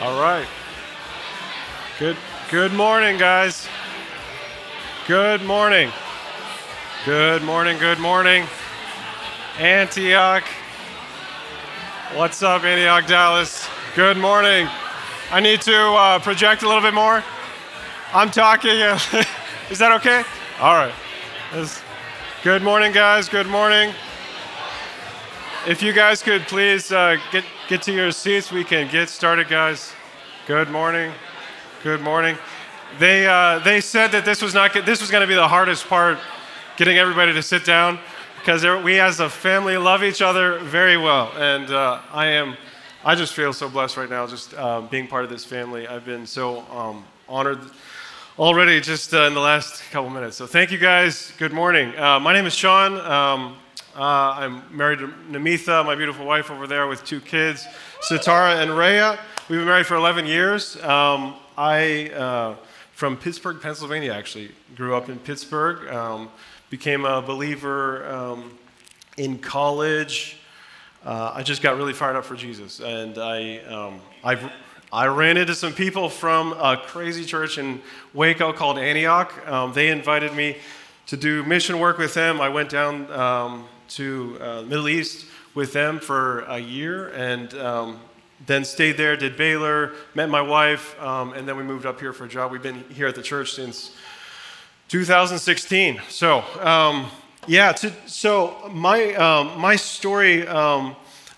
All right. Good good morning, guys. Good morning. Good morning, good morning. Antioch. What's up, Antioch, Dallas? Good morning. I need to uh, project a little bit more. I'm talking. Uh, is that okay? All right. Good morning, guys. Good morning. If you guys could please uh, get, get to your seats, we can get started, guys. Good morning. Good morning. They, uh, they said that this was, not, this was going to be the hardest part, getting everybody to sit down, because we as a family love each other very well. And uh, I am, I just feel so blessed right now, just uh, being part of this family. I've been so um, honored already just uh, in the last couple minutes. So thank you guys. Good morning. Uh, my name is Sean. Um, uh, I'm married to Namitha, my beautiful wife over there with two kids, Sitara and Rhea. We've been married for 11 years. Um, I, uh, from Pittsburgh, Pennsylvania, actually, grew up in Pittsburgh, um, became a believer um, in college. Uh, I just got really fired up for Jesus, and I, um, I, I ran into some people from a crazy church in Waco called Antioch. Um, they invited me to do mission work with them. I went down um, to uh, Middle East with them for a year, and um, then stayed there. Did Baylor, met my wife, um, and then we moved up here for a job. We've been here at the church since 2016. So, um, yeah, to, so my, um, my story um,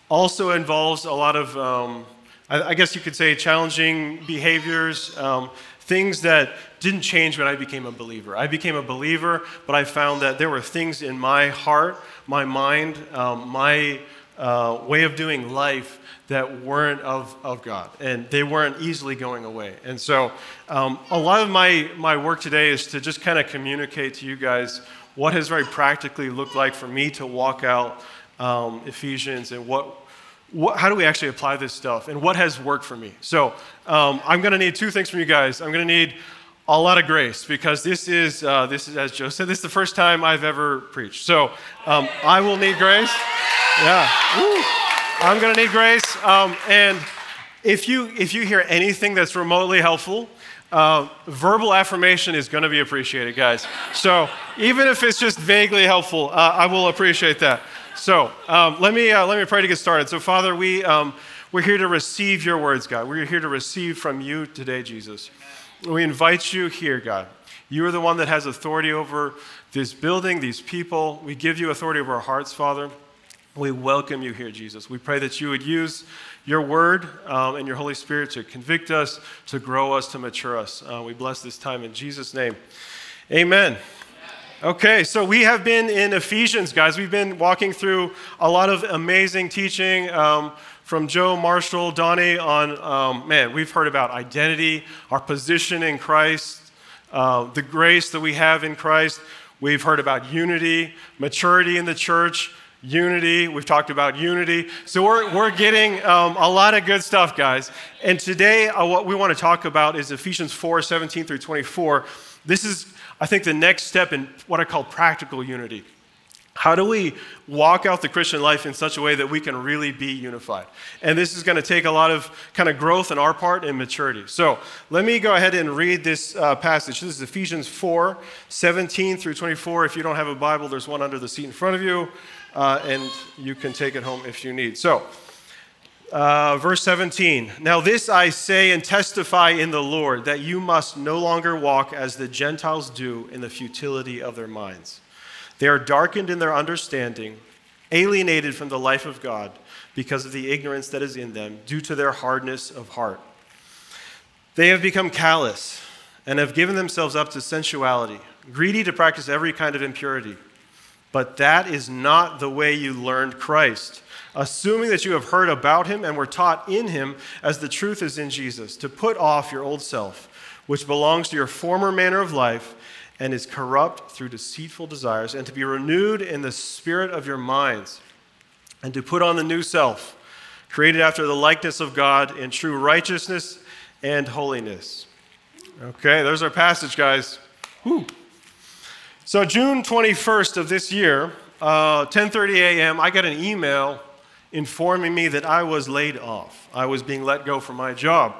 also involves a lot of, um, I, I, guess you could say, challenging behaviors, things that didn't change when I became a believer. I became a believer, but I found that there were things in my heart, my mind, um, my uh, way of doing life that weren't of, of God, and they weren't easily going away. And so, um, a lot of my, my work today is to just kind of communicate to you guys what has very practically looked like for me to walk out um, Ephesians and what, what, how do we actually apply this stuff and what has worked for me. So, um, I'm going to need two things from you guys. I'm going to need a lot of grace because this is, uh, this is, as Joe said, this is the first time I've ever preached. So, um, I will need grace. Yeah. I'm going to need grace. Um, and if you, if you hear anything that's remotely helpful, uh, verbal affirmation is going to be appreciated, guys. So even if it's just vaguely helpful, uh, I will appreciate that. So um, let, me, uh, let me pray to get started. So, Father, we, um, we're here to receive your words, God. We're here to receive from you today, Jesus. We invite you here, God. You are the one that has authority over this building, these people. We give you authority over our hearts, Father. We welcome you here, Jesus. We pray that you would use your word um, and your Holy Spirit to convict us, to grow us, to mature us. Uh, we bless this time in Jesus' name. Amen. Okay, so we have been in Ephesians, guys. We've been walking through a lot of amazing teaching um, from Joe Marshall, Donnie on, um, man, we've heard about identity, our position in Christ, uh, the grace that we have in Christ. We've heard about unity, maturity in the church, unity. We've talked about unity. So we're, we're getting um, a lot of good stuff, guys. And today, uh, what we want to talk about is Ephesians 4 17 through 24. This is, I think, the next step in what I call practical unity. How do we walk out the Christian life in such a way that we can really be unified? And this is going to take a lot of kind of growth on our part and maturity. So let me go ahead and read this uh, passage. This is Ephesians 4 17 through 24. If you don't have a Bible, there's one under the seat in front of you uh, and you can take it home if you need. So, uh, verse 17 Now, this I say and testify in the Lord, that you must no longer walk as the Gentiles do in the futility of their minds. They are darkened in their understanding, alienated from the life of God because of the ignorance that is in them, due to their hardness of heart. They have become callous and have given themselves up to sensuality, greedy to practice every kind of impurity. But that is not the way you learned Christ. Assuming that you have heard about him and were taught in him as the truth is in Jesus, to put off your old self, which belongs to your former manner of life and is corrupt through deceitful desires, and to be renewed in the spirit of your minds, and to put on the new self, created after the likeness of God in true righteousness and holiness. Okay, there's our passage, guys. So June 21st of this year, uh, 10:30 a.m., I got an email informing me that I was laid off. I was being let go from my job.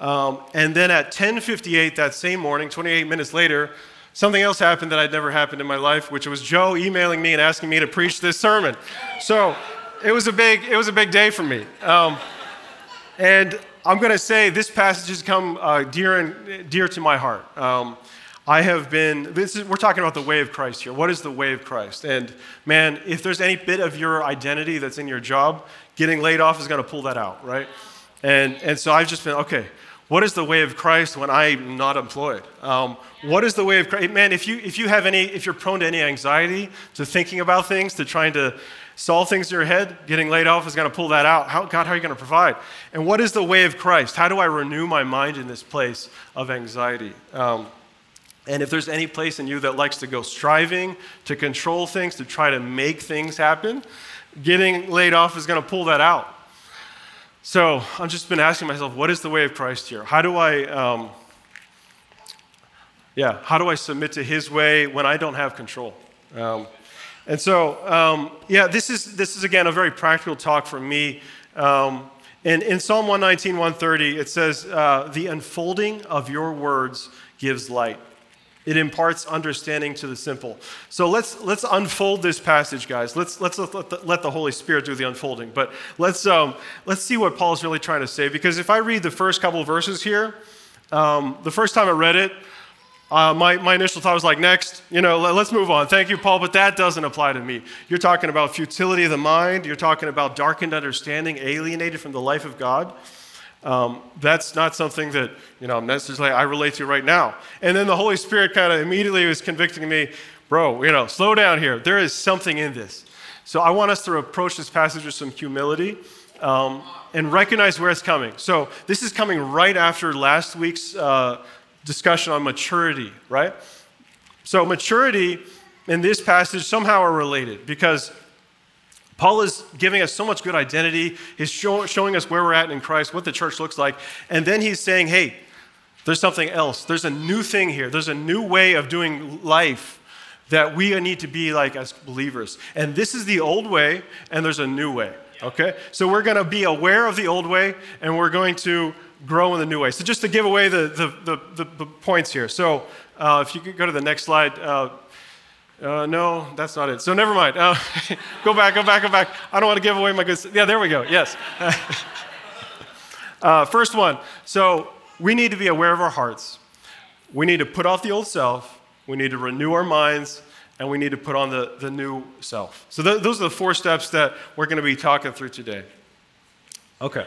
Um, and then at 10:58 that same morning, 28 minutes later, something else happened that had never happened in my life, which was Joe emailing me and asking me to preach this sermon. So it was a big, it was a big day for me. Um, and I'm going to say this passage has come uh, dear and dear to my heart. Um, I have been, is, we're talking about the way of Christ here. What is the way of Christ? And man, if there's any bit of your identity that's in your job, getting laid off is going to pull that out, right? And, and so I've just been, okay, what is the way of Christ when I'm not employed? Um, what is the way of Christ? Man, if you, if you have any, if you're prone to any anxiety, to thinking about things, to trying to solve things in your head, getting laid off is going to pull that out. How, God, how are you going to provide? And what is the way of Christ? How do I renew my mind in this place of anxiety? Um, and if there's any place in you that likes to go striving to control things, to try to make things happen, getting laid off is going to pull that out. So I've just been asking myself, what is the way of Christ here? How do I, um, yeah, how do I submit to His way when I don't have control? Um, and so, um, yeah, this is this is again a very practical talk for me. Um, in, in Psalm 119, 130, it says, uh, "The unfolding of your words gives light." It imparts understanding to the simple. So let's, let's unfold this passage, guys. Let's, let's let the, let the Holy Spirit do the unfolding. But let's, um, let's see what Paul's really trying to say. Because if I read the first couple verses here, um, the first time I read it, uh, my, my initial thought was like, next, you know, let, let's move on. Thank you, Paul, but that doesn't apply to me. You're talking about futility of the mind, you're talking about darkened understanding, alienated from the life of God. Um, that's not something that you know necessarily I relate to right now. And then the Holy Spirit kind of immediately was convicting me, bro, you know, slow down here. There is something in this. So I want us to approach this passage with some humility um, and recognize where it's coming. So this is coming right after last week's uh, discussion on maturity, right? So maturity in this passage somehow are related because Paul is giving us so much good identity. He's show, showing us where we're at in Christ, what the church looks like. And then he's saying, hey, there's something else. There's a new thing here. There's a new way of doing life that we need to be like as believers. And this is the old way, and there's a new way. Okay? So we're going to be aware of the old way, and we're going to grow in the new way. So just to give away the, the, the, the points here. So uh, if you could go to the next slide. Uh, uh, no, that's not it. So never mind. Uh, go back, go back, go back. I don't want to give away my good. Yeah, there we go. Yes. uh, first one. So we need to be aware of our hearts. We need to put off the old self. We need to renew our minds, and we need to put on the, the new self. So th- those are the four steps that we're going to be talking through today. Okay.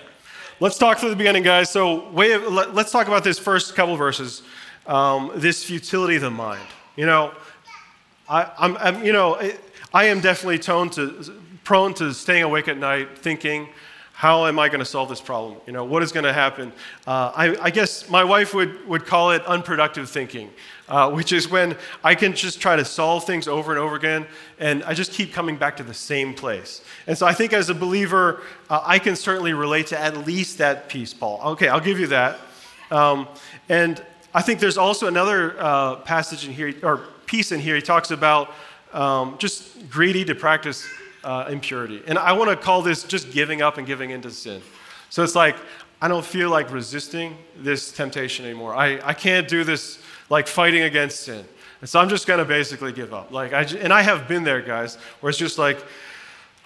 Let's talk through the beginning, guys. So way of, let, us talk about this first couple verses. Um, this futility of the mind. You know I, I'm, I'm, you know, I am definitely to, prone to staying awake at night thinking, how am I going to solve this problem? You know, what is going to happen? Uh, I, I, guess my wife would, would call it unproductive thinking, uh, which is when I can just try to solve things over and over again, and I just keep coming back to the same place. And so I think as a believer, uh, I can certainly relate to at least that piece, Paul. Okay, I'll give you that. Um, and I think there's also another uh, passage in here, or piece in here, he talks about um, just greedy to practice uh, impurity. And I want to call this just giving up and giving into sin. So it's like, I don't feel like resisting this temptation anymore. I, I can't do this like fighting against sin. And so I'm just going to basically give up. Like I, and I have been there, guys, where it's just like,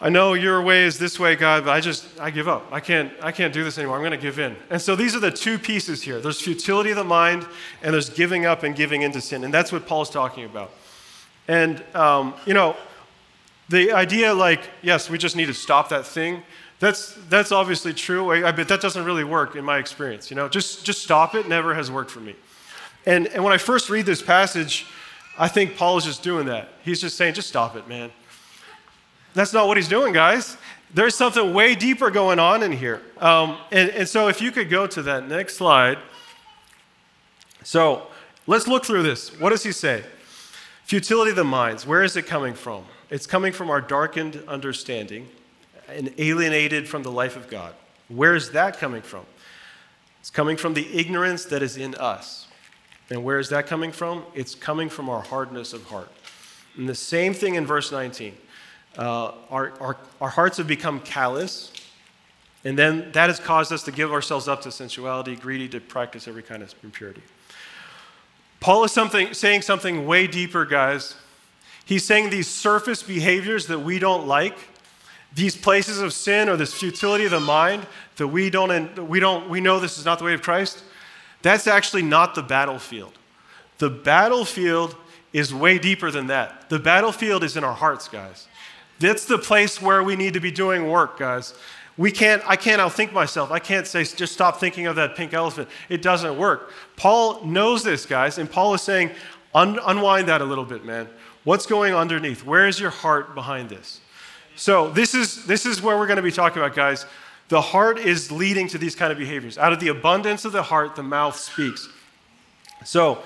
I know your way is this way, God, but I just, I give up. I can't, I can't do this anymore. I'm going to give in. And so these are the two pieces here there's futility of the mind, and there's giving up and giving into sin. And that's what Paul's talking about. And, um, you know, the idea like, yes, we just need to stop that thing, that's, that's obviously true, but that doesn't really work in my experience. You know, just, just stop it never has worked for me. And, and when I first read this passage, I think Paul is just doing that. He's just saying, just stop it, man. That's not what he's doing, guys. There's something way deeper going on in here. Um, and, and so, if you could go to that next slide. So, let's look through this. What does he say? Futility of the minds. Where is it coming from? It's coming from our darkened understanding and alienated from the life of God. Where is that coming from? It's coming from the ignorance that is in us. And where is that coming from? It's coming from our hardness of heart. And the same thing in verse 19. Uh, our, our, our hearts have become callous. And then that has caused us to give ourselves up to sensuality, greedy, to practice every kind of impurity. Paul is something, saying something way deeper, guys. He's saying these surface behaviors that we don't like, these places of sin or this futility of the mind that we don't, we don't we know this is not the way of Christ, that's actually not the battlefield. The battlefield is way deeper than that. The battlefield is in our hearts, guys. That's the place where we need to be doing work, guys. We can't, I can't outthink myself. I can't say, just stop thinking of that pink elephant. It doesn't work. Paul knows this, guys, and Paul is saying, Un- unwind that a little bit, man. What's going underneath? Where is your heart behind this? So, this is, this is where we're going to be talking about, guys. The heart is leading to these kind of behaviors. Out of the abundance of the heart, the mouth speaks. So,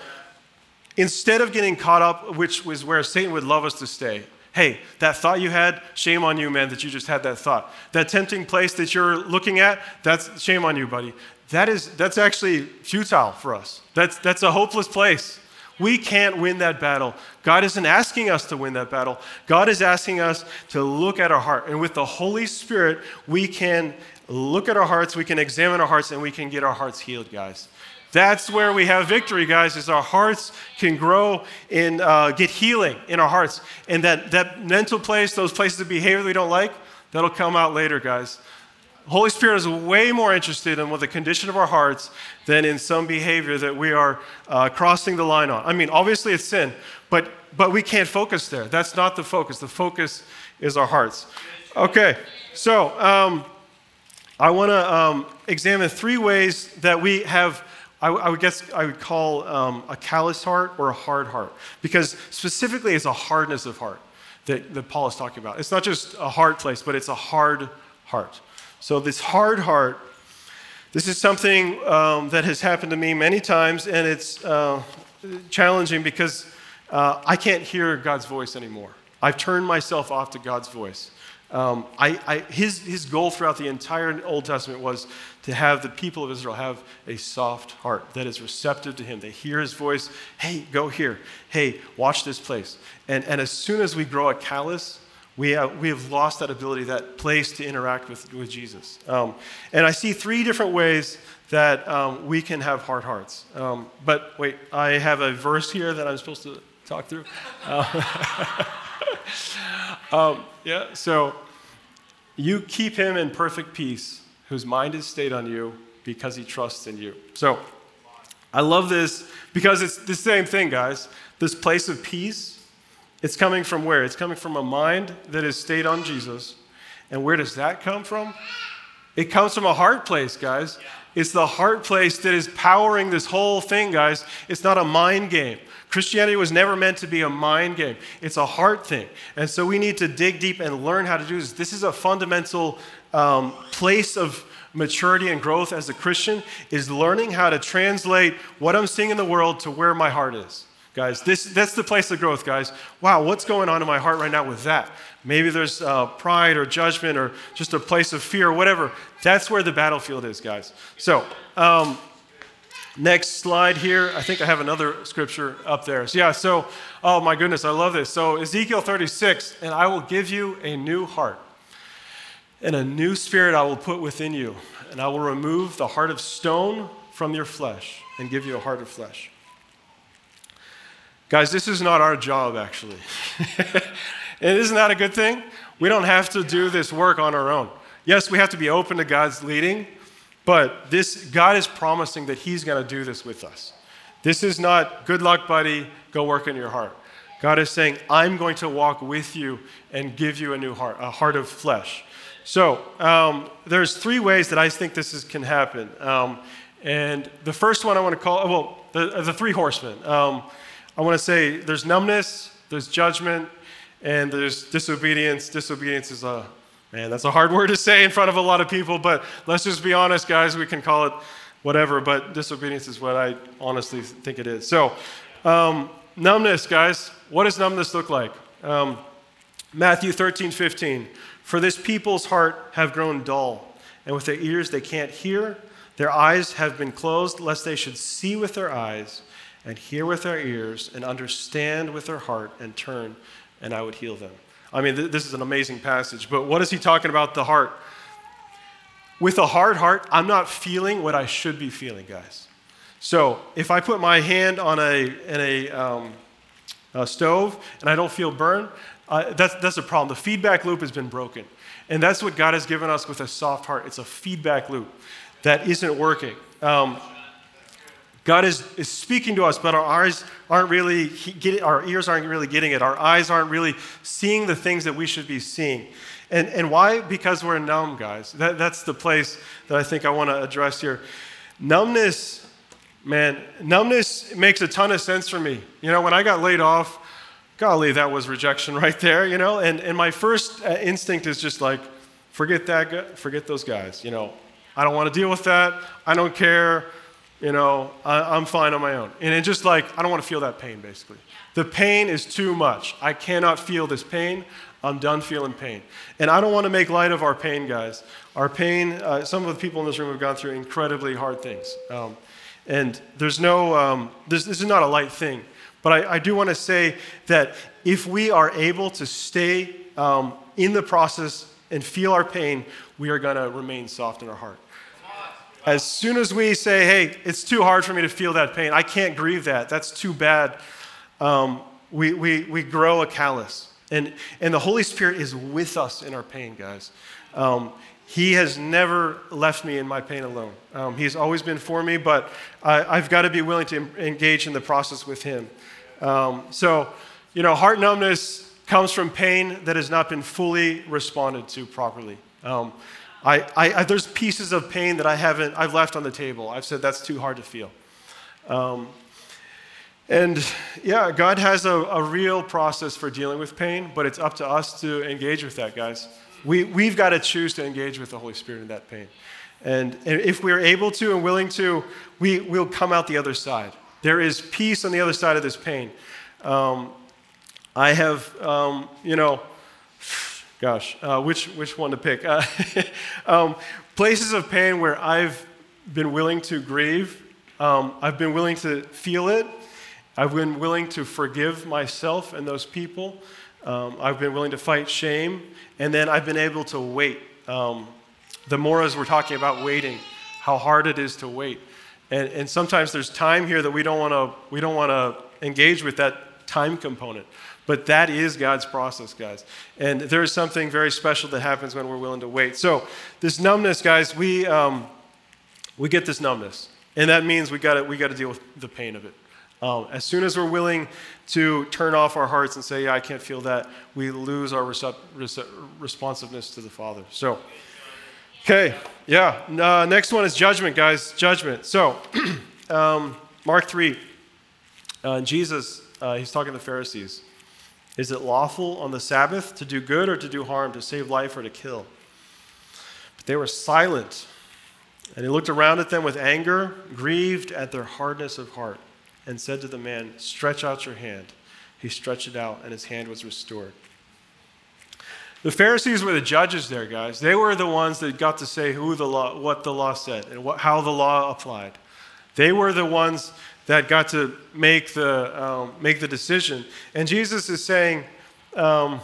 instead of getting caught up, which was where Satan would love us to stay, hey, that thought you had, shame on you, man, that you just had that thought. That tempting place that you're looking at, that's shame on you, buddy. That is, that's actually futile for us. That's, that's a hopeless place. We can't win that battle. God isn't asking us to win that battle. God is asking us to look at our heart. And with the Holy Spirit, we can look at our hearts, we can examine our hearts, and we can get our hearts healed, guys. That's where we have victory, guys, is our hearts can grow and uh, get healing in our hearts. And that, that mental place, those places of behavior we don't like, that'll come out later, guys. Holy Spirit is way more interested in what the condition of our hearts than in some behavior that we are uh, crossing the line on. I mean, obviously it's sin, but, but we can't focus there. That's not the focus. The focus is our hearts. Okay, so um, I want to um, examine three ways that we have I, I would guess I would call um, a callous heart or a hard heart, because specifically it's a hardness of heart that, that Paul is talking about. It's not just a hard place, but it's a hard heart. So, this hard heart, this is something um, that has happened to me many times, and it's uh, challenging because uh, I can't hear God's voice anymore. I've turned myself off to God's voice. Um, I, I, his, his goal throughout the entire Old Testament was to have the people of Israel have a soft heart that is receptive to him. They hear his voice. Hey, go here. Hey, watch this place. And, and as soon as we grow a callus, we have, we have lost that ability, that place to interact with, with Jesus. Um, and I see three different ways that um, we can have hard hearts. Um, but wait, I have a verse here that I'm supposed to talk through. Uh, um, yeah, so you keep him in perfect peace whose mind is stayed on you because he trusts in you. So I love this because it's the same thing, guys. This place of peace, it's coming from where? It's coming from a mind that is stayed on Jesus. And where does that come from? It comes from a heart place, guys. It's the heart place that is powering this whole thing, guys. It's not a mind game. Christianity was never meant to be a mind game, it's a heart thing. And so we need to dig deep and learn how to do this. This is a fundamental um, place of maturity and growth as a Christian is learning how to translate what I'm seeing in the world to where my heart is. Guys, this, that's the place of growth, guys. Wow, what's going on in my heart right now with that? Maybe there's uh, pride or judgment or just a place of fear or whatever. That's where the battlefield is, guys. So, um, Next slide here. I think I have another scripture up there. So, yeah, so, oh my goodness, I love this. So, Ezekiel 36, and I will give you a new heart, and a new spirit I will put within you, and I will remove the heart of stone from your flesh and give you a heart of flesh. Guys, this is not our job, actually. and isn't that a good thing? We don't have to do this work on our own. Yes, we have to be open to God's leading, but this, God is promising that He's going to do this with us. This is not, good luck, buddy, go work in your heart. God is saying, I'm going to walk with you and give you a new heart, a heart of flesh. So um, there's three ways that I think this is, can happen. Um, and the first one I want to call, well, the, the three horsemen. Um, I want to say there's numbness, there's judgment, and there's disobedience. Disobedience is a Man, that's a hard word to say in front of a lot of people, but let's just be honest, guys. We can call it whatever, but disobedience is what I honestly think it is. So, um, numbness, guys. What does numbness look like? Um, Matthew 13, 15. For this people's heart have grown dull, and with their ears they can't hear. Their eyes have been closed, lest they should see with their eyes, and hear with their ears, and understand with their heart, and turn, and I would heal them. I mean, th- this is an amazing passage. But what is he talking about? The heart. With a hard heart, I'm not feeling what I should be feeling, guys. So if I put my hand on a, in a, um, a stove and I don't feel burn, uh, that's, that's a problem. The feedback loop has been broken. And that's what God has given us with a soft heart. It's a feedback loop that isn't working. Um, God is, is speaking to us, but our eyes aren't really our ears aren't really getting it. Our eyes aren't really seeing the things that we should be seeing. And, and why? Because we're numb, guys. That, that's the place that I think I want to address here. Numbness, man, numbness makes a ton of sense for me. You know, when I got laid off, golly, that was rejection right there, you know? And, and my first uh, instinct is just like, forget that, forget those guys, you know? I don't want to deal with that. I don't care you know, I, am fine on my own. And it's just like, I don't want to feel that pain, basically. The pain is too much. I cannot feel this pain. I'm done feeling pain. And I don't want to make light of our pain, guys. Our pain, uh, some of the people in this room have gone through incredibly hard things. Um, and there's no, um, this, this, is not a light thing. But I, I do want to say that if we are able to stay um, in the process and feel our pain, we are going to remain soft in our heart. As soon as we say, hey, it's too hard for me to feel that pain, I can't grieve that, that's too bad, um, we, we, we grow a callus. And, and the Holy Spirit is with us in our pain, guys. Um, he has never left me in my pain alone. Um, he's always been for me, but I, have got to be willing to engage in the process with Him. Um, so, you know, heart numbness comes from pain that has not been fully responded to properly. Um, I, I, I, there's pieces of pain that I haven't, I've left on the table. I've said that's too hard to feel. Um, and yeah, God has a, a real process for dealing with pain, but it's up to us to engage with that, guys. We, we've got to choose to engage with the Holy Spirit in that pain. And, if we're able to and willing to, we, we'll come out the other side. There is peace on the other side of this pain. Um, I have, um, you know, gosh, uh, which, which one to pick? Uh, um, places of pain where I've been willing to grieve, um, I've been willing to feel it, I've been willing to forgive myself and those people, um, I've been willing to fight shame, and then I've been able to wait. Um, the more as we're talking about waiting, how hard it is to wait. And, and sometimes there's time here that we don't want to we don't want to engage with that time component. But that is God's process, guys. And there is something very special that happens when we're willing to wait. So, this numbness, guys, we, um, we get this numbness. And that means we got we to deal with the pain of it. Um, as soon as we're willing to turn off our hearts and say, Yeah, I can't feel that, we lose our responsiveness to the Father. So, okay, yeah. Uh, next one is judgment, guys. Judgment. So, um, Mark 3, uh, Jesus, uh, he's talking to the Pharisees. Is it lawful on the Sabbath to do good or to do harm, to save life or to kill? But they were silent. And he looked around at them with anger, grieved at their hardness of heart, and said to the man, Stretch out your hand. He stretched it out, and his hand was restored. The Pharisees were the judges there, guys. They were the ones that got to say who the law, what the law said and what, how the law applied. They were the ones that got to make the, um, make the decision. And Jesus is saying, um,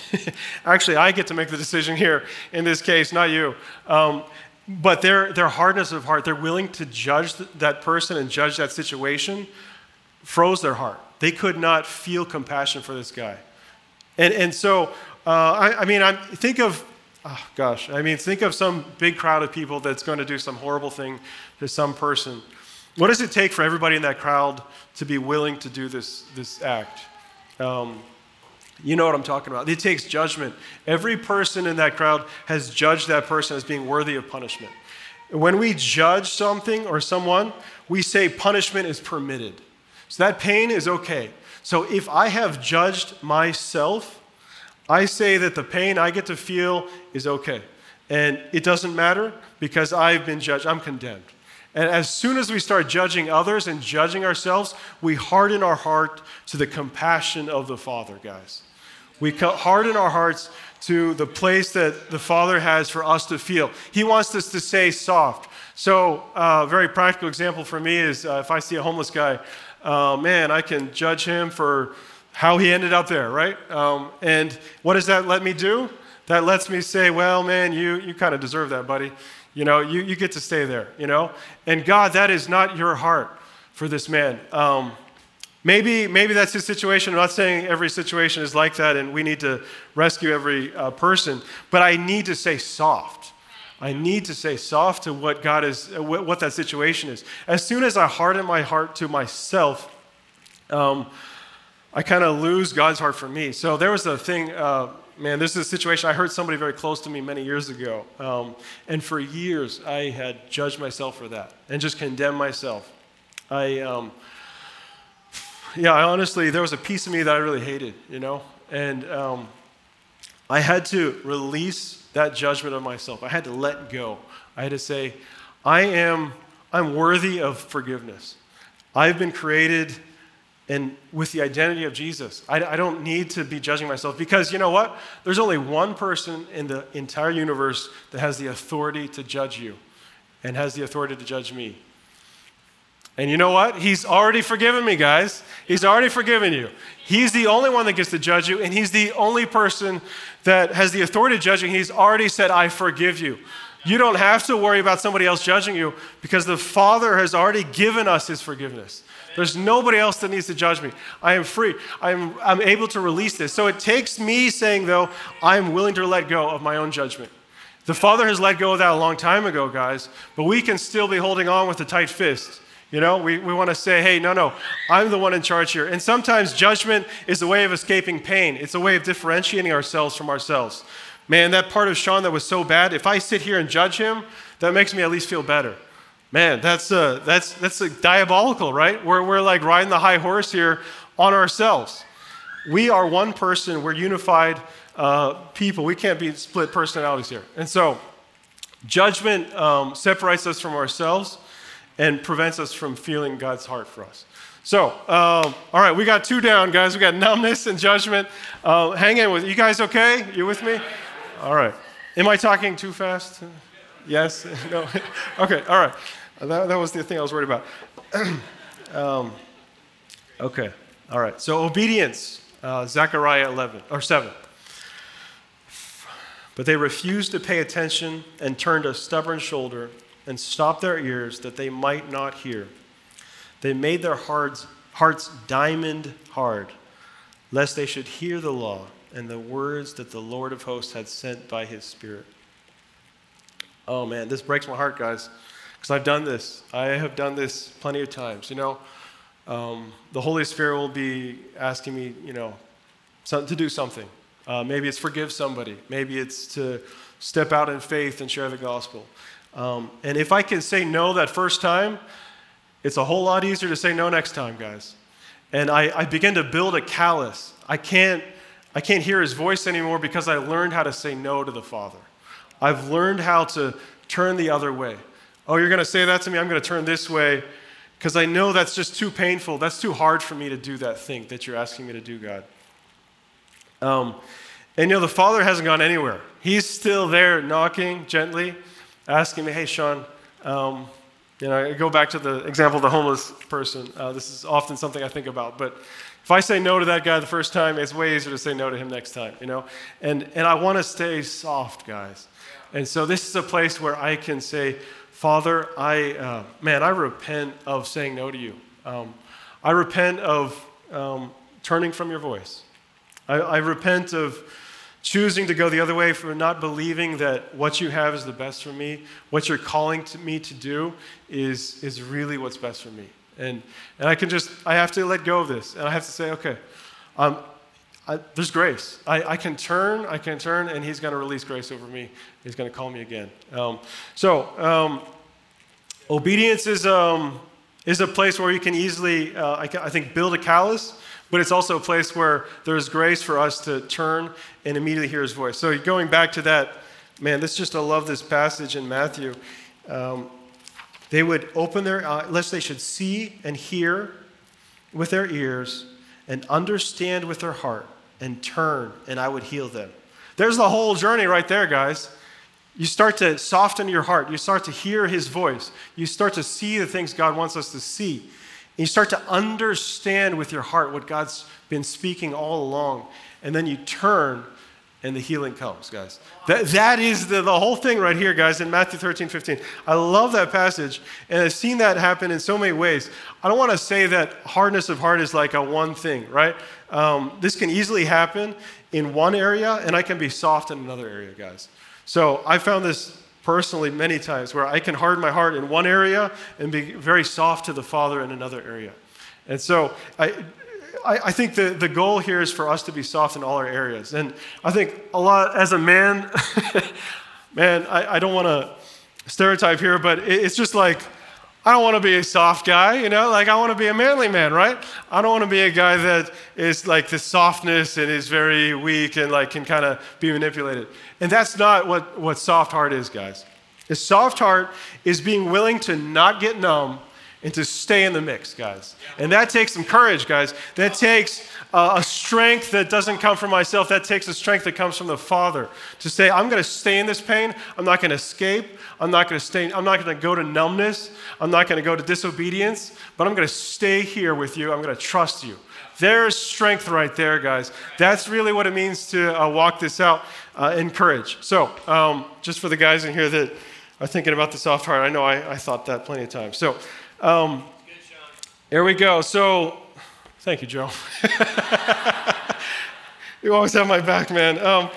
actually, I get to make the decision here in this case, not you. Um, but their, their hardness of heart, they're willing to judge that person and judge that situation, froze their heart. They could not feel compassion for this guy. And, and so, uh, I, I, mean, I think of, oh gosh, I mean, think of some big crowd of people that's going to do some horrible thing to some person. What does it take for everybody in that crowd to be willing to do this, this act? Um, you know what I'm talking about. It takes judgment. Every person in that crowd has judged that person as being worthy of punishment. When we judge something or someone, we say punishment is permitted. So that pain is okay. So if I have judged myself, I say that the pain I get to feel is okay. And it doesn't matter because I've been judged, I'm condemned. And as soon as we start judging others and judging ourselves, we harden our heart to the compassion of the Father, guys. We harden our hearts to the place that the Father has for us to feel. He wants us to stay soft. So, a uh, very practical example for me is uh, if I see a homeless guy, uh, man, I can judge him for how he ended up there, right? Um, and what does that let me do? That lets me say, well, man, you, you kind of deserve that, buddy. You know, you, you get to stay there, you know? And God, that is not your heart for this man. Um, maybe, maybe that's his situation. I'm not saying every situation is like that and we need to rescue every uh, person, but I need to say soft. I need to say soft to what God is, uh, what that situation is. As soon as I harden my heart to myself, um, I kind of lose God's heart for me. So there was a thing, uh, man, this is a situation I heard somebody very close to me many years ago. Um, and for years, I had judged myself for that and just condemned myself. I, um, yeah, I honestly, there was a piece of me that I really hated, you know? And um, I had to release that judgment of myself. I had to let go. I had to say, I am, I'm worthy of forgiveness. I've been created and with the identity of Jesus. I, I, don't need to be judging myself because you know what? There's only one person in the entire universe that has the authority to judge you and has the authority to judge me. And you know what? He's already forgiven me, guys. He's already forgiven you. He's the only one that gets to judge you, and He's the only person that has the authority to judge you. He's already said, I forgive you. You don't have to worry about somebody else judging you because the Father has already given us His forgiveness. There's nobody else that needs to judge me. I am free. I'm, I'm able to release this. So it takes me saying, though, I'm willing to let go of my own judgment. The Father has let go of that a long time ago, guys, but we can still be holding on with a tight fist. You know, we, we want to say, hey, no, no, I'm the one in charge here. And sometimes judgment is a way of escaping pain, it's a way of differentiating ourselves from ourselves. Man, that part of Sean that was so bad, if I sit here and judge him, that makes me at least feel better. Man, that's, uh, that's, that's uh, diabolical, right? We're, we're like riding the high horse here on ourselves. We are one person, we're unified uh, people. We can't be split personalities here. And so, judgment um, separates us from ourselves and prevents us from feeling God's heart for us. So, um, all right, we got two down, guys. We got numbness and judgment. Uh, hang in with you guys. Okay, you with me? All right. Am I talking too fast? Yes. No. okay. All right. That, that was the thing I was worried about. um, okay, all right. So obedience, uh, Zechariah 11 or 7. But they refused to pay attention and turned a stubborn shoulder and stopped their ears that they might not hear. They made their hearts, hearts diamond hard, lest they should hear the law and the words that the Lord of hosts had sent by his Spirit. Oh man, this breaks my heart, guys. Because I've done this. I have done this plenty of times. You know, um, the Holy Spirit will be asking me, you know, to do something. Uh, maybe it's forgive somebody. Maybe it's to step out in faith and share the gospel. Um, and if I can say no that first time, it's a whole lot easier to say no next time, guys. And I, I begin to build a callus. I can't, I can't hear his voice anymore because I learned how to say no to the Father. I've learned how to turn the other way. Oh, you're going to say that to me? I'm going to turn this way because I know that's just too painful. That's too hard for me to do that thing that you're asking me to do, God. Um, and you know, the Father hasn't gone anywhere. He's still there knocking gently, asking me, hey, Sean, um, you know, I go back to the example of the homeless person. Uh, this is often something I think about. But if I say no to that guy the first time, it's way easier to say no to him next time, you know? And, and I want to stay soft, guys. And so this is a place where I can say, Father, I, uh, man, I repent of saying no to you. Um, I repent of um, turning from your voice. I, I, repent of choosing to go the other way for not believing that what you have is the best for me. What you're calling to me to do is, is really what's best for me. And, and I can just, I have to let go of this. And I have to say, okay, um, I, there's grace. I, I, can turn, I can turn, and He's going to release grace over me. He's going to call me again. Um, so, um, obedience is, um, is a place where you can easily, uh, I, I think, build a callus, but it's also a place where there's grace for us to turn and immediately hear His voice. So, going back to that, man, this just, I love this passage in Matthew. Um, they would open their eyes, lest they should see and hear with their ears and understand with their heart and turn, and I would heal them. There's the whole journey right there, guys. You start to soften your heart. You start to hear his voice. You start to see the things God wants us to see. And you start to understand with your heart what God's been speaking all along. And then you turn and the healing comes, guys. That, that is the, the whole thing right here, guys, in Matthew 13, 15. I love that passage, and I've seen that happen in so many ways. I don't want to say that hardness of heart is like a one thing, right? Um, this can easily happen in one area, and I can be soft in another area, guys. So I found this personally many times where I can harden my heart in one area and be very soft to the Father in another area. And so I, I, think the, the goal here is for us to be soft in all our areas. And I think a lot, as a man, man, I, I don't want to stereotype here, but it, it's just like, I don't want to be a soft guy, you know, like I want to be a manly man, right? I don't want to be a guy that is like the softness and is very weak and like can kind of be manipulated. And that's not what, what soft heart is, guys. A soft heart is being willing to not get numb and to stay in the mix, guys. And that takes some courage, guys. That takes uh, a strength that doesn't come from myself. That takes a strength that comes from the Father to say, I'm going to stay in this pain. I'm not going to escape. I'm not going to stay. I'm not going to go to numbness. I'm not going to go to disobedience. But I'm going to stay here with you. I'm going to trust you. There's strength right there, guys. That's really what it means to uh, walk this out uh, in courage. So, um, just for the guys in here that are thinking about the soft heart, I know I, I thought that plenty of times. So, um, here we go. So, thank you, Joe. you always have my back, man. Um,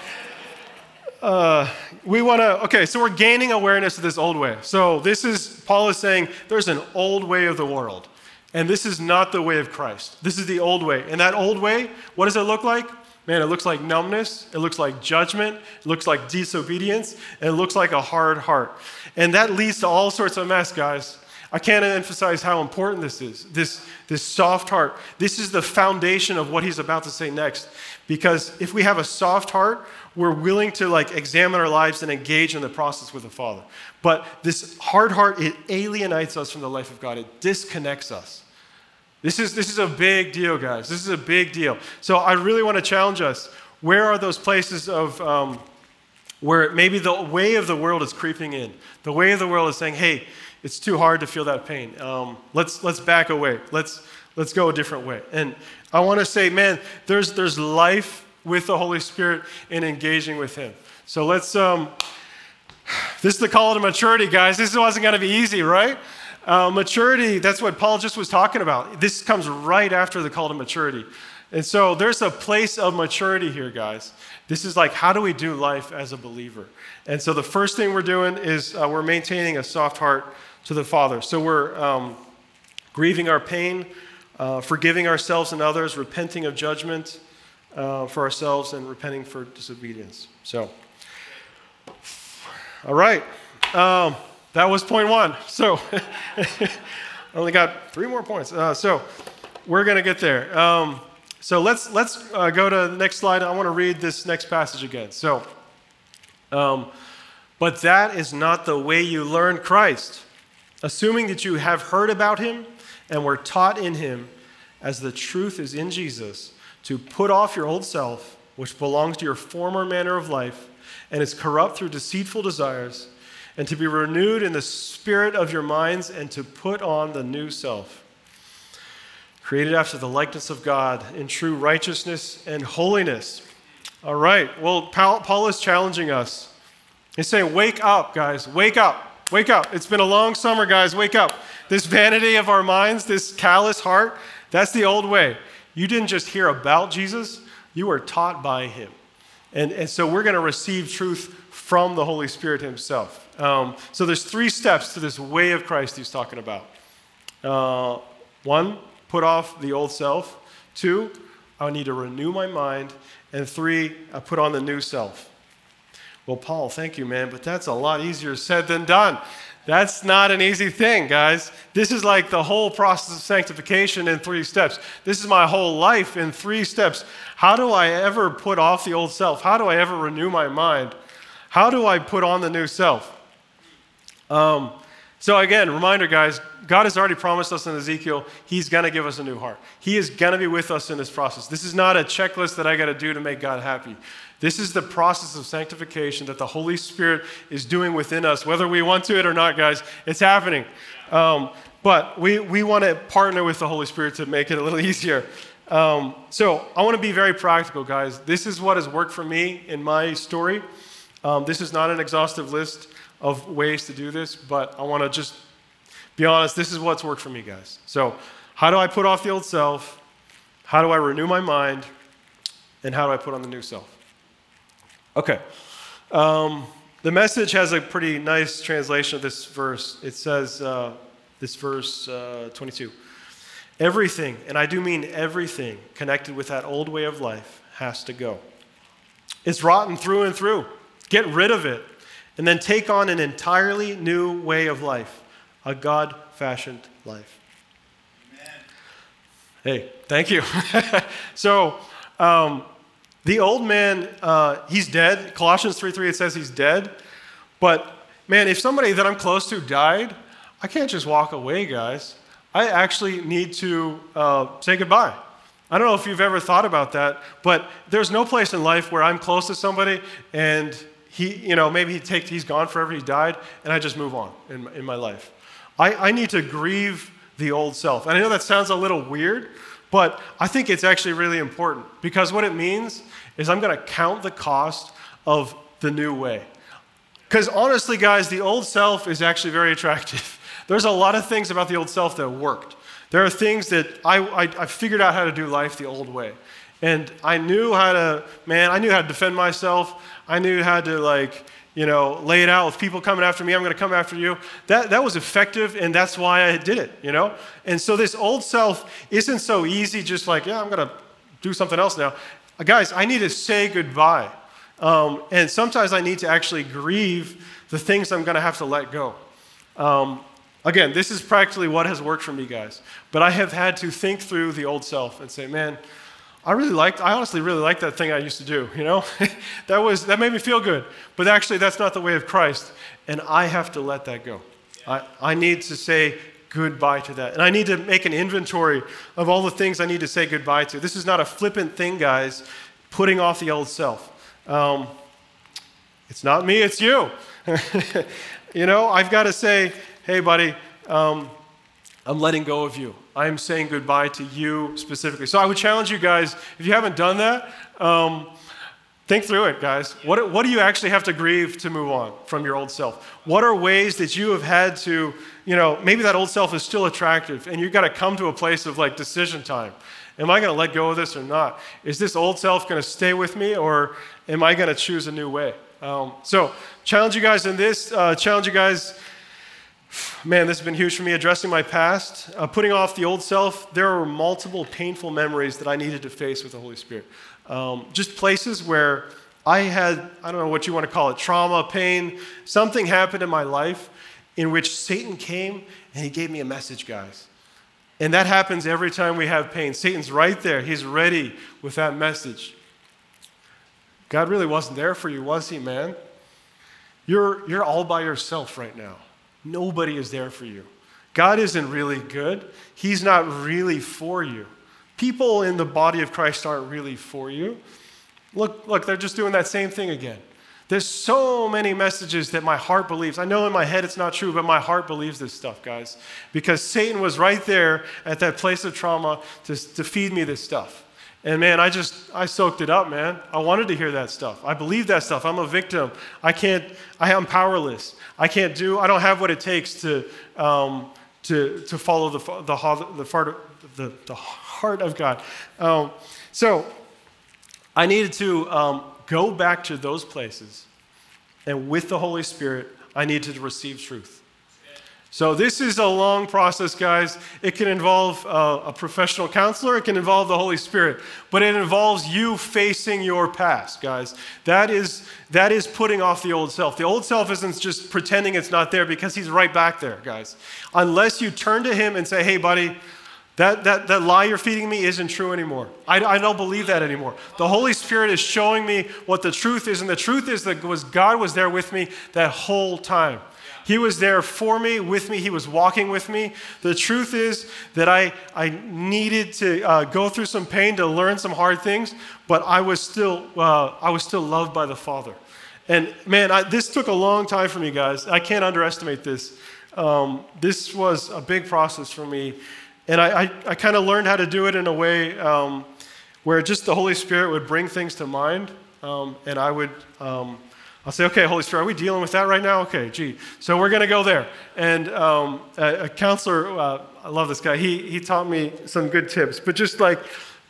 uh, we want to, okay, so we're gaining awareness of this old way. So, this is, Paul is saying there's an old way of the world, and this is not the way of Christ. This is the old way. And that old way, what does it look like? Man, it looks like numbness, it looks like judgment, it looks like disobedience, and it looks like a hard heart. And that leads to all sorts of mess, guys. I can't emphasize how important this is this, this soft heart. This is the foundation of what he's about to say next. Because if we have a soft heart, we're willing to like examine our lives and engage in the process with the Father. But this hard heart, it alienates us from the life of God, it disconnects us. This is, this is a big deal, guys. This is a big deal. So I really want to challenge us. Where are those places of um, where maybe the way of the world is creeping in? The way of the world is saying, hey, it's too hard to feel that pain. Um, let's, let's back away. Let's, let's go a different way. And I want to say, man, there's, there's life with the Holy Spirit in engaging with Him. So let's, um, this is the call to maturity, guys. This wasn't going to be easy, right? Uh, maturity, that's what Paul just was talking about. This comes right after the call to maturity. And so there's a place of maturity here, guys. This is like, how do we do life as a believer? And so the first thing we're doing is uh, we're maintaining a soft heart to the Father. So we're um, grieving our pain, uh, forgiving ourselves and others, repenting of judgment uh, for ourselves, and repenting for disobedience. So, all right. Um, that was point one. So, I only got three more points. Uh, so, we're going to get there. Um, so, let's, let's uh, go to the next slide. I want to read this next passage again. So, um, but that is not the way you learn Christ assuming that you have heard about him and were taught in him, as the truth is in Jesus, to put off your old self, which belongs to your former manner of life and is corrupt through deceitful desires, and to be renewed in the spirit of your minds and to put on the new self, created after the likeness of God in true righteousness and holiness. All right, well, Paul is challenging us. He's saying, Wake up, guys, wake up. Wake up. It's been a long summer, guys. Wake up. This vanity of our minds, this callous heart, that's the old way. You didn't just hear about Jesus, you were taught by him. And, and so we're going to receive truth from the Holy Spirit himself. Um, so there's three steps to this way of Christ he's talking about. Uh, one, put off the old self. Two, I need to renew my mind. And three, I put on the new self. Well, Paul, thank you, man, but that's a lot easier said than done. That's not an easy thing, guys. This is like the whole process of sanctification in three steps. This is my whole life in three steps. How do I ever put off the old self? How do I ever renew my mind? How do I put on the new self? Um, so, again, reminder, guys God has already promised us in Ezekiel, He's going to give us a new heart. He is going to be with us in this process. This is not a checklist that I got to do to make God happy. This is the process of sanctification that the Holy Spirit is doing within us, whether we want to it or not, guys. It's happening. Um, but we, we want to partner with the Holy Spirit to make it a little easier. Um, so I want to be very practical, guys. This is what has worked for me in my story. Um, this is not an exhaustive list of ways to do this, but I want to just be honest. This is what's worked for me, guys. So, how do I put off the old self? How do I renew my mind? And how do I put on the new self? Okay. Um, the message has a pretty nice translation of this verse. It says, uh, this verse uh, 22 everything, and I do mean everything connected with that old way of life, has to go. It's rotten through and through. Get rid of it, and then take on an entirely new way of life, a God fashioned life. Amen. Hey, thank you. so, um, the old man, uh, he's dead. Colossians 3 3, it says he's dead. But man, if somebody that I'm close to died, I can't just walk away, guys. I actually need to uh, say goodbye. I don't know if you've ever thought about that, but there's no place in life where I'm close to somebody and he, you know, maybe he take, he's gone forever, he died, and I just move on in, in my life. I, I need to grieve the old self. And I know that sounds a little weird, but I think it's actually really important because what it means is I'm going to count the cost of the new way. Because honestly, guys, the old self is actually very attractive. There's a lot of things about the old self that worked. There are things that I, I, I, figured out how to do life the old way. And I knew how to, man, I knew how to defend myself. I knew how to, like, you know, lay it out. If people coming after me, I'm going to come after you. That, that was effective, and that's why I did it, you know? And so this old self isn't so easy, just like, yeah, I'm going to do something else now. Guys, I need to say goodbye. Um, and sometimes I need to actually grieve the things I'm going to have to let go. Um, again, this is practically what has worked for me, guys. But I have had to think through the old self and say, man, I really liked, I honestly really liked that thing I used to do, you know? that, was, that made me feel good. But actually, that's not the way of Christ. And I have to let that go. I, I need to say goodbye to that. And I need to make an inventory of all the things I need to say goodbye to. This is not a flippant thing, guys, putting off the old self. Um, it's not me, it's you. you know, I've got to say, hey, buddy, um, I'm letting go of you. I'm saying goodbye to you specifically. So I would challenge you guys, if you haven't done that, um, think through it, guys. What, what do you actually have to grieve to move on from your old self? What are ways that you have had to, you know, maybe that old self is still attractive and you've got to come to a place of like decision time. Am I going to let go of this or not? Is this old self going to stay with me or am I going to choose a new way? Um, so, challenge you guys in this, uh, challenge you guys. Man, this has been huge for me. Addressing my past, uh, putting off the old self. There were multiple painful memories that I needed to face with the Holy Spirit. Um, just places where I had, I don't know what you want to call it, trauma, pain. Something happened in my life in which Satan came and he gave me a message, guys. And that happens every time we have pain. Satan's right there, he's ready with that message. God really wasn't there for you, was he, man? You're, you're all by yourself right now. Nobody is there for you. God isn't really good. He's not really for you. People in the body of Christ aren't really for you. Look, look, they're just doing that same thing again. There's so many messages that my heart believes. I know in my head it's not true, but my heart believes this stuff, guys. Because Satan was right there at that place of trauma to, to feed me this stuff. And man, I just, I soaked it up, man. I wanted to hear that stuff. I believe that stuff. I'm a victim. I can't, I am powerless. I can't do, I don't have what it takes to, um, to, to follow the, the, the, the, the heart of God. Um, so I needed to um, go back to those places. And with the Holy Spirit, I needed to receive truth. So, this is a long process, guys. It can involve uh, a professional counselor, it can involve the Holy Spirit, but it involves you facing your past, guys. That is, that is putting off the old self. The old self isn't just pretending it's not there because he's right back there, guys. Unless you turn to him and say, hey, buddy, that, that, that lie you're feeding me isn't true anymore. I, I don't believe that anymore. The Holy Spirit is showing me what the truth is, and the truth is that was God was there with me that whole time. He was there for me, with me. He was walking with me. The truth is that I, I needed to uh, go through some pain to learn some hard things, but I was still, uh, I was still loved by the Father. And man, I, this took a long time for me, guys. I can't underestimate this. um, this was a big process for me. And I, I, I kind of learned how to do it in a way um, where just the Holy Spirit would bring things to mind. Um, and I would, um, I'll say, okay, Holy Spirit, are we dealing with that right now? Okay, gee. So we're going to go there. And um, a, a, counselor, uh, I love this guy, he, he taught me some good tips. But just like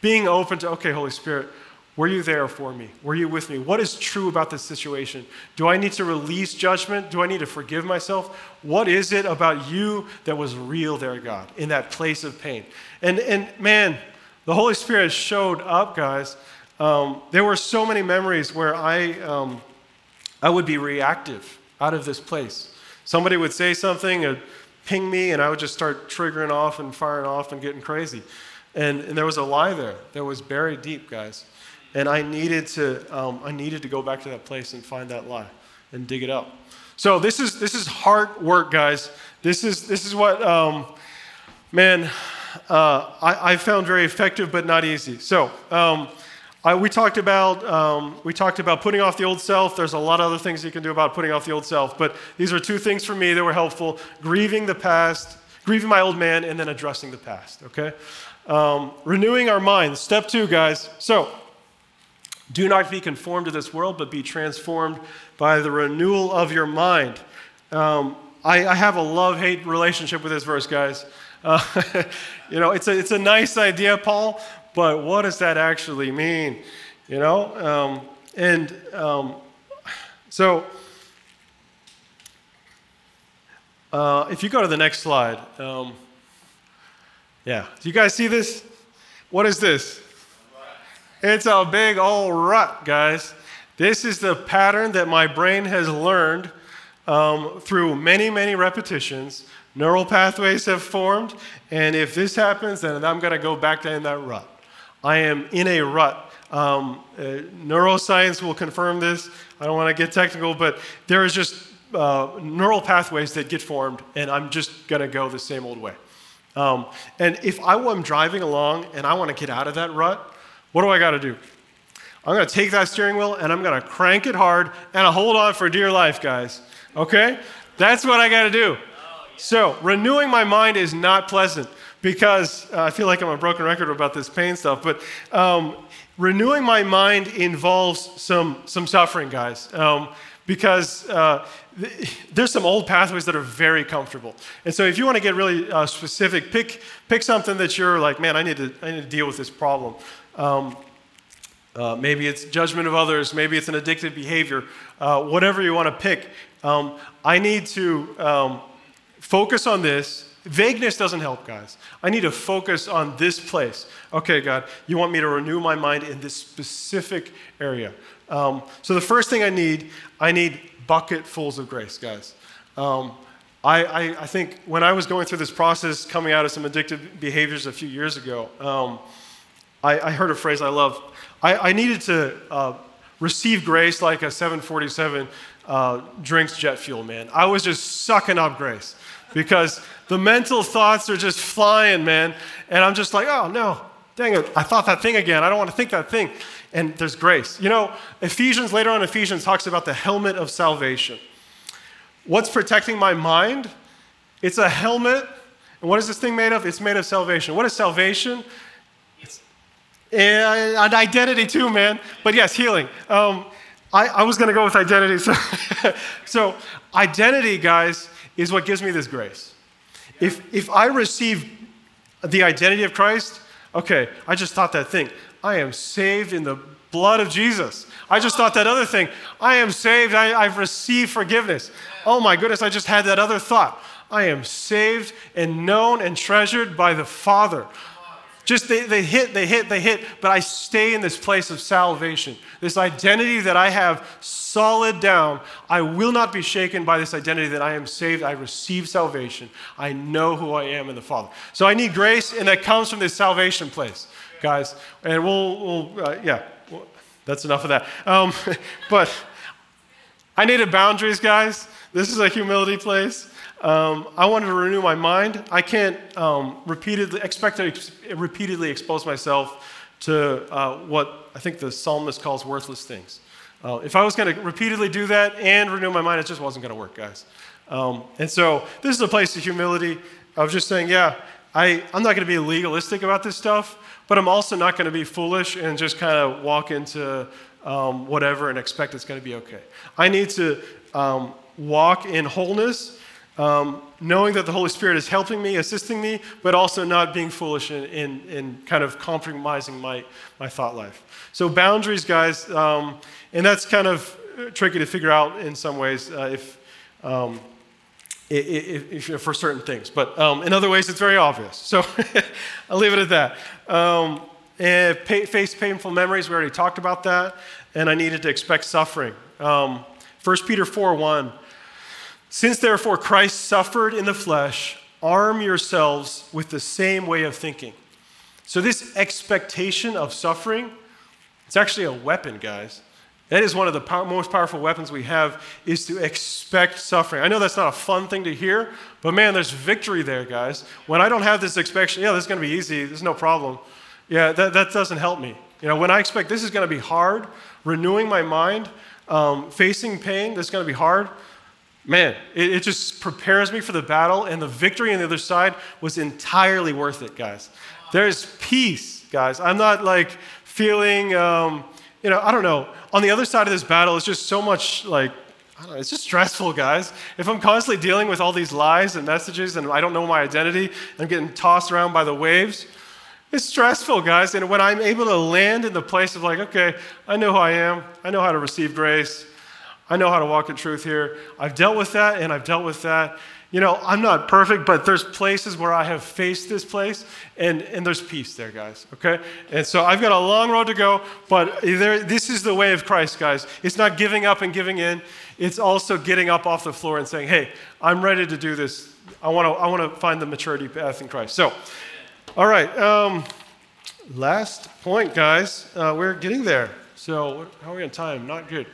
being open to, okay, Holy Spirit, were you there for me? Were you with me? What is true about this situation? Do I need to release judgment? Do I need to forgive myself? What is it about you that was real there, God, in that place of pain? And, and man, the Holy Spirit showed up, guys. Um, there were so many memories where I, um, I would be reactive out of this place. Somebody would say something, ping me, and I would just start triggering off and firing off and getting crazy. And, and there was a lie there that was buried deep, guys. And I needed to, um, I needed to go back to that place and find that lie and dig it up. So this is, this is hard work, guys. This is, this is what, um, man, uh, I, I, found very effective but not easy. So um, I, we, talked about, um, we talked about putting off the old self. There's a lot of other things you can do about putting off the old self, but these are two things for me that were helpful grieving the past, grieving my old man, and then addressing the past, okay? Um, renewing our minds. Step two, guys. So, do not be conformed to this world, but be transformed by the renewal of your mind. Um, I, I, have a love hate relationship with this verse, guys. Uh, you know, it's a, it's a nice idea, Paul, but what does that actually mean? You know? Um, and um, so, uh, if you go to the next slide, um, yeah, do you guys see this? What is this? It's a big old rut, guys. This is the pattern that my brain has learned um, through many, many repetitions. Neural pathways have formed, and if this happens, then I'm going to go back in that rut. I am in a rut. Um, uh, neuroscience will confirm this. I don't want to get technical, but there is just uh, neural pathways that get formed, and I'm just going to go the same old way. Um, and if I am driving along and I want to get out of that rut, what do I got to do? I'm going to take that steering wheel and I'm going to crank it hard and I hold on for dear life, guys. Okay? That's what I got to do. So, renewing my mind is not pleasant because uh, I feel like I'm a broken record about this pain stuff, but um, renewing my mind involves some, some suffering, guys. Um, because uh, there's some old pathways that are very comfortable. And so if you want to get really uh, specific, pick, pick something that you're like, man, I need, to, I need to deal with this problem. Um, uh, maybe it's judgment of others. Maybe it's an addictive behavior. Uh, whatever you want to pick. Um, I need to um, focus on this. Vagueness doesn't help, guys. I need to focus on this place. Okay, God, you want me to renew my mind in this specific area. Um, so the first thing I need, I need bucketfuls of grace, guys. Um, I, I, I, think when I was going through this process, coming out of some addictive behaviors a few years ago, um, I, I heard a phrase I love. I, needed to uh, receive grace like a 747 uh, drinks jet fuel, man. I was just sucking up grace because the mental thoughts are just flying, man. And I'm just like, oh, no, dang it, I thought that thing again. I don't want to think that thing. And there's grace. You know, Ephesians, later on, Ephesians talks about the helmet of salvation. What's protecting my mind? It's a helmet. And what is this thing made of? It's made of salvation. What is salvation? and identity too, man. But yes, healing. Um, I, I, was going to go with identity. So, so, identity, guys, is what gives me this grace. If, if I receive the identity of Christ, okay, I just thought that thing. I am saved in the blood of Jesus. I just thought that other thing. I am saved. I, I've received forgiveness. Oh my goodness, I just had that other thought. I am saved and known and treasured by the Father. Just they, they hit, they hit, they hit, but I stay in this place of salvation. This identity that I have solid down. I will not be shaken by this identity that I am saved. I receive salvation. I know who I am in the Father. So I need grace, and that comes from this salvation place, guys. And we'll, we'll uh, yeah, well, that's enough of that. Um, but I needed boundaries, guys. This is a humility place. Um, I wanted to renew my mind. I can't um, repeatedly expect to ex- repeatedly expose myself to uh, what I think the psalmist calls worthless things. Uh, if I was going to repeatedly do that and renew my mind, it just wasn't going to work, guys. Um, and so this is a place of humility of just saying, yeah, I, I'm not going to be legalistic about this stuff, but I'm also not going to be foolish and just kind of walk into um, whatever and expect it's going to be okay. I need to um, walk in wholeness, um, knowing that the Holy Spirit is helping me, assisting me, but also not being foolish in, in, in kind of compromising my, my thought life. So, boundaries, guys, um, and that's kind of tricky to figure out in some ways uh, if, um, if, if, if, for certain things. But um, in other ways, it's very obvious. So, I'll leave it at that. Um, pay, face painful memories, we already talked about that. And I needed to expect suffering. Um, 1 Peter 4 1. Since therefore Christ suffered in the flesh, arm yourselves with the same way of thinking. So, this expectation of suffering, it's actually a weapon, guys. That is one of the most powerful weapons we have is to expect suffering. I know that's not a fun thing to hear, but man, there's victory there, guys. When I don't have this expectation, yeah, this is going to be easy, there's no problem. Yeah, that, that doesn't help me. You know, when I expect this is going to be hard, renewing my mind, um, facing pain, this is going to be hard, man, it, it, just prepares me for the battle, and the victory on the other side was entirely worth it, guys. There's peace, guys. I'm not like feeling, um, you know, I don't know. On the other side of this battle, it's just so much like, I don't Know, it's just stressful, guys. If I'm constantly dealing with all these lies and messages and I don't know my identity, I'm getting tossed around by the waves, it's stressful, guys. And when I'm able to land in the place of, like, okay, I know who I am, I know how to receive grace, I know how to walk in truth here. I've dealt with that and I've dealt with that. You know, I'm not perfect, but there's places where I have faced this place and, and there's peace there, guys, okay? And so I've got a long road to go, but there, this is the way of Christ, guys. It's not giving up and giving in, it's also getting up off the floor and saying, hey, I'm ready to do this. I want to I wanna find the maturity path in Christ. So, all right, um, last point, guys. Uh, we're getting there. So, how are we on time? Not good.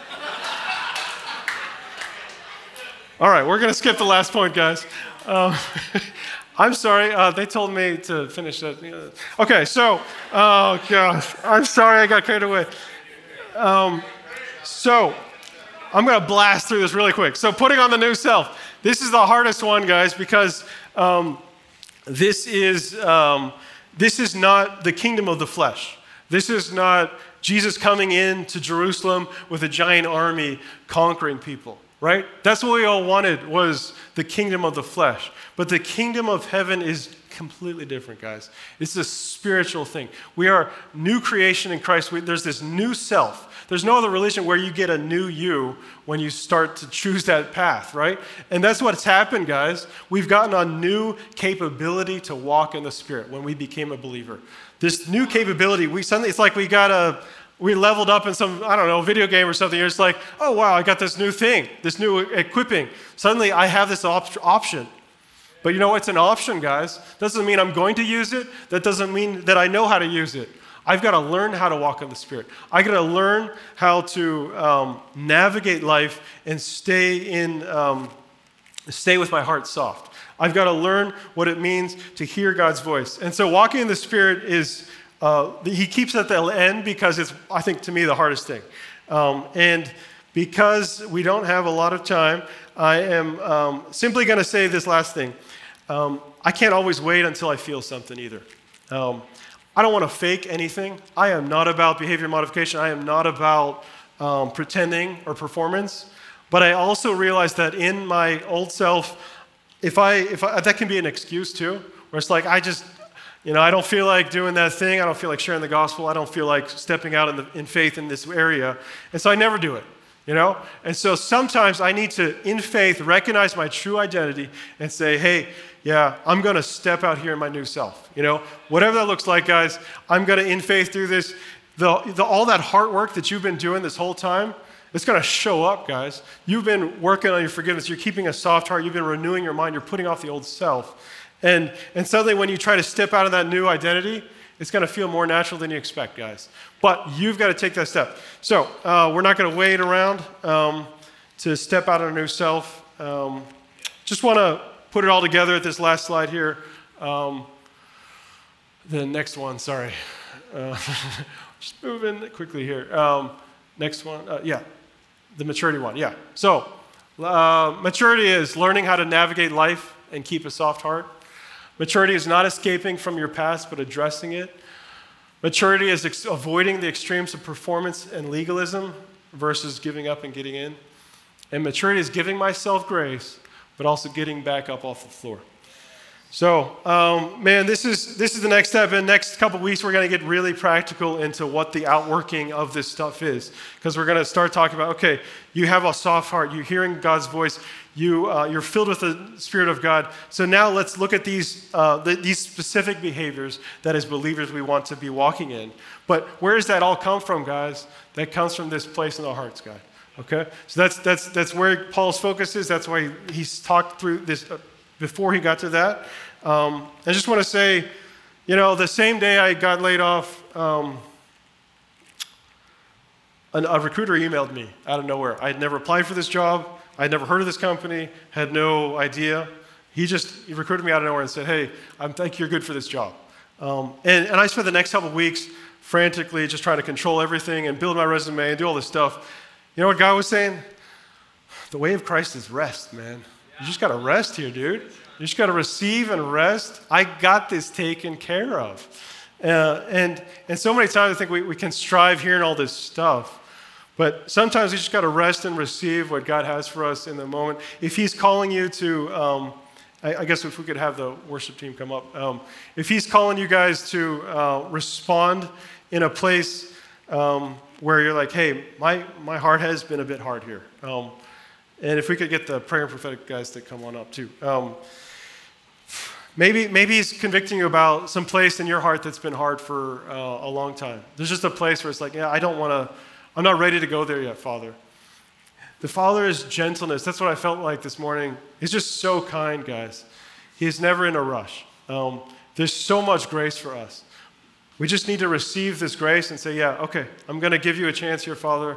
All right, we're going to skip the last point, guys. Um, I'm sorry, uh, they told me to finish that. Okay, so, oh gosh, I'm sorry I got carried away. Um, so, I'm going to blast through this really quick. So, putting on the new self. This is the hardest one, guys, because um, this is um, this is not the kingdom of the flesh. This is not Jesus coming in to Jerusalem with a giant army conquering people right? That's what we all wanted was the kingdom of the flesh. But the kingdom of heaven is completely different, guys. It's a spiritual thing. We are new creation in Christ. We, there's this new self. There's no other religion where you get a new you when you start to choose that path, right? And that's what's happened, guys. We've gotten a new capability to walk in the Spirit when we became a believer. This new capability, we suddenly, it's like we got a, we leveled up in some, I don't know, video game or something. You're just like, oh, wow, I got this new thing, this new equipping. Suddenly I have this op- option. But you know, it's an option, guys. Doesn't mean I'm going to use it. That doesn't mean that I know how to use it. I've got to learn how to walk in the Spirit. I got to learn how to um, navigate life and stay in, um, stay with my heart soft. I've got to learn what it means to hear God's voice. And so, walking in the Spirit is uh, he keeps at the end because it's, I think, to me, the hardest thing. Um, and because we don't have a lot of time, I am um, simply going to say this last thing. Um, I can't always wait until I feel something either. Um, I don't want to fake anything. I am not about behavior modification. I am not about um, pretending or performance. But I also realize that in my old self, if I, if I, that can be an excuse too, where it's like, I just, you know, I don't feel like doing that thing. I don't feel like sharing the gospel. I don't feel like stepping out in, the, in faith in this area. And so I never do it, you know? And so sometimes I need to, in faith, recognize my true identity and say, hey, yeah, I'm going to step out here in my new self. You know, whatever that looks like, guys, I'm going to, in faith, do this. The, the, all that hard work that you've been doing this whole time, it's going to show up, guys. You've been working on your forgiveness. You're keeping a soft heart. You've been renewing your mind. You're putting off the old self. And, and suddenly, when you try to step out of that new identity, it's going to feel more natural than you expect, guys. But you've got to take that step. So, uh, we're not going to wait around um, to step out of our new self. Um, just want to put it all together at this last slide here. Um, the next one, sorry. Uh, just moving quickly here. Um, next one, uh, yeah, the maturity one, yeah. So, Uh, maturity is learning how to navigate life and keep a soft heart. Maturity is not escaping from your past, but addressing it. Maturity is ex- avoiding the extremes of performance and legalism versus giving up and getting in. And maturity is giving myself grace, but also getting back up off the floor. So, um, man, this is this is the next step. In the next couple weeks, we're going to get really practical into what the outworking of this stuff is, because we're going to start talking about. Okay, you have a soft heart. You're hearing God's voice. You uh, you're filled with the Spirit of God. So now let's look at these uh, the, these specific behaviors that as believers we want to be walking in. But where does that all come from, guys? That comes from this place in our hearts, God. Okay, so that's that's that's where Paul's focus is. That's why he's talked through this. Uh, before he got to that. Um, I just want to say, you know, the same day I got laid off, um, a recruiter emailed me out of nowhere. I had never applied for this job. I had never heard of this company, had no idea. He just he recruited me out of nowhere and said, hey, I think you're good for this job. Um, and, and I spent the next couple of weeks frantically just trying to control everything and build my resume and do all this stuff. You know what God was saying? The way of Christ is rest, man. You just got to rest here, dude. You just got to receive and rest. I got this taken care of. Uh, and, and so many times I think we, we can strive here hearing all this stuff. But sometimes we just got to rest and receive what God has for us in the moment. If He's calling you to, um, I, I, guess if we could have the worship team come up, um, if He's calling you guys to uh, respond in a place um, where you're like, hey, my, my heart has been a bit hard here. Um, and if we could get the prayer and prophetic guys to come on up too. Maybe, maybe he's convicting you about some place in your heart that's been hard for uh, a long time. There's just a place where it's like, yeah, I don't want to, I'm not ready to go there yet, Father. The Father is gentleness. That's what I felt like this morning. He's just so kind, guys. He's never in a rush. Um, there's so much grace for us. We just need to receive this grace and say, yeah, okay, I'm going to give you a chance here, Father.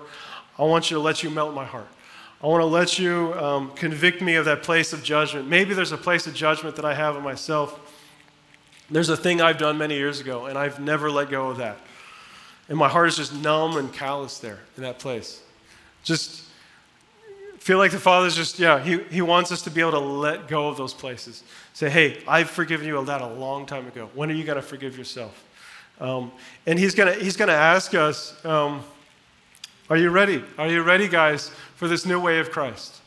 I want you to let you melt my heart. I want to let you um, convict me of that place of judgment. Maybe there's a place of judgment that I have in myself. There's a thing I've done many years ago, and I've never let go of that. And my heart is just numb and callous there in that place. Just feel like the Father's just, yeah, he, he wants us to be able to let go of those places. Say, hey, I've forgiven you of that a long time ago. When are you going to forgive yourself? Um, and he's going he's gonna ask us, um, are you ready? Are you ready, guys, for this new way of Christ?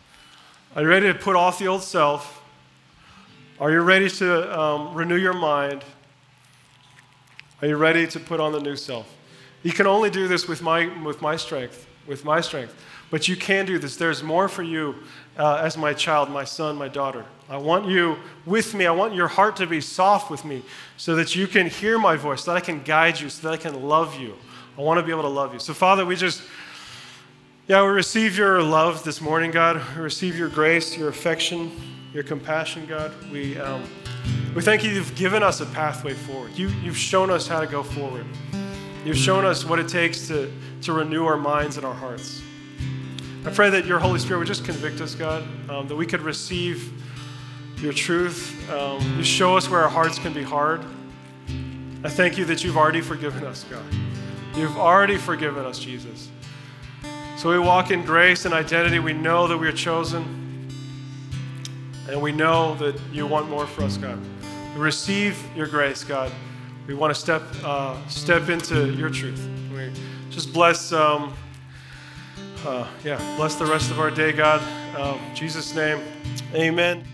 Are you ready to put off the old self? Are you ready to um, renew your mind? Are you ready to put on the new self? You can only do this with my, with my strength, with my strength. But you can do this. There's more for you uh, as my child, my son, my daughter. I want you with me. I want your heart to be soft with me so that you can hear my voice, so that I can guide you, so that I can love you. I want to be able to love you. So, Father, we just yeah, we receive your love this morning, God. We receive your grace, your affection, your compassion, God. We, um, we thank you you've given us a pathway forward. You, you've shown us how to go forward. You've shown us what it takes to, to renew our minds and our hearts. I pray that your Holy Spirit would just convict us, God, um, that we could receive your truth. Um, you show us where our hearts can be hard. I thank you that you've already forgiven us, God. You've already forgiven us, Jesus. So we walk in grace and identity. We know that we are chosen. And we know that you want more for us, God. We receive your grace, God. We want to step, uh, step into your truth. We just bless, um, uh, yeah, bless the rest of our day, God. Um, Jesus' name, amen.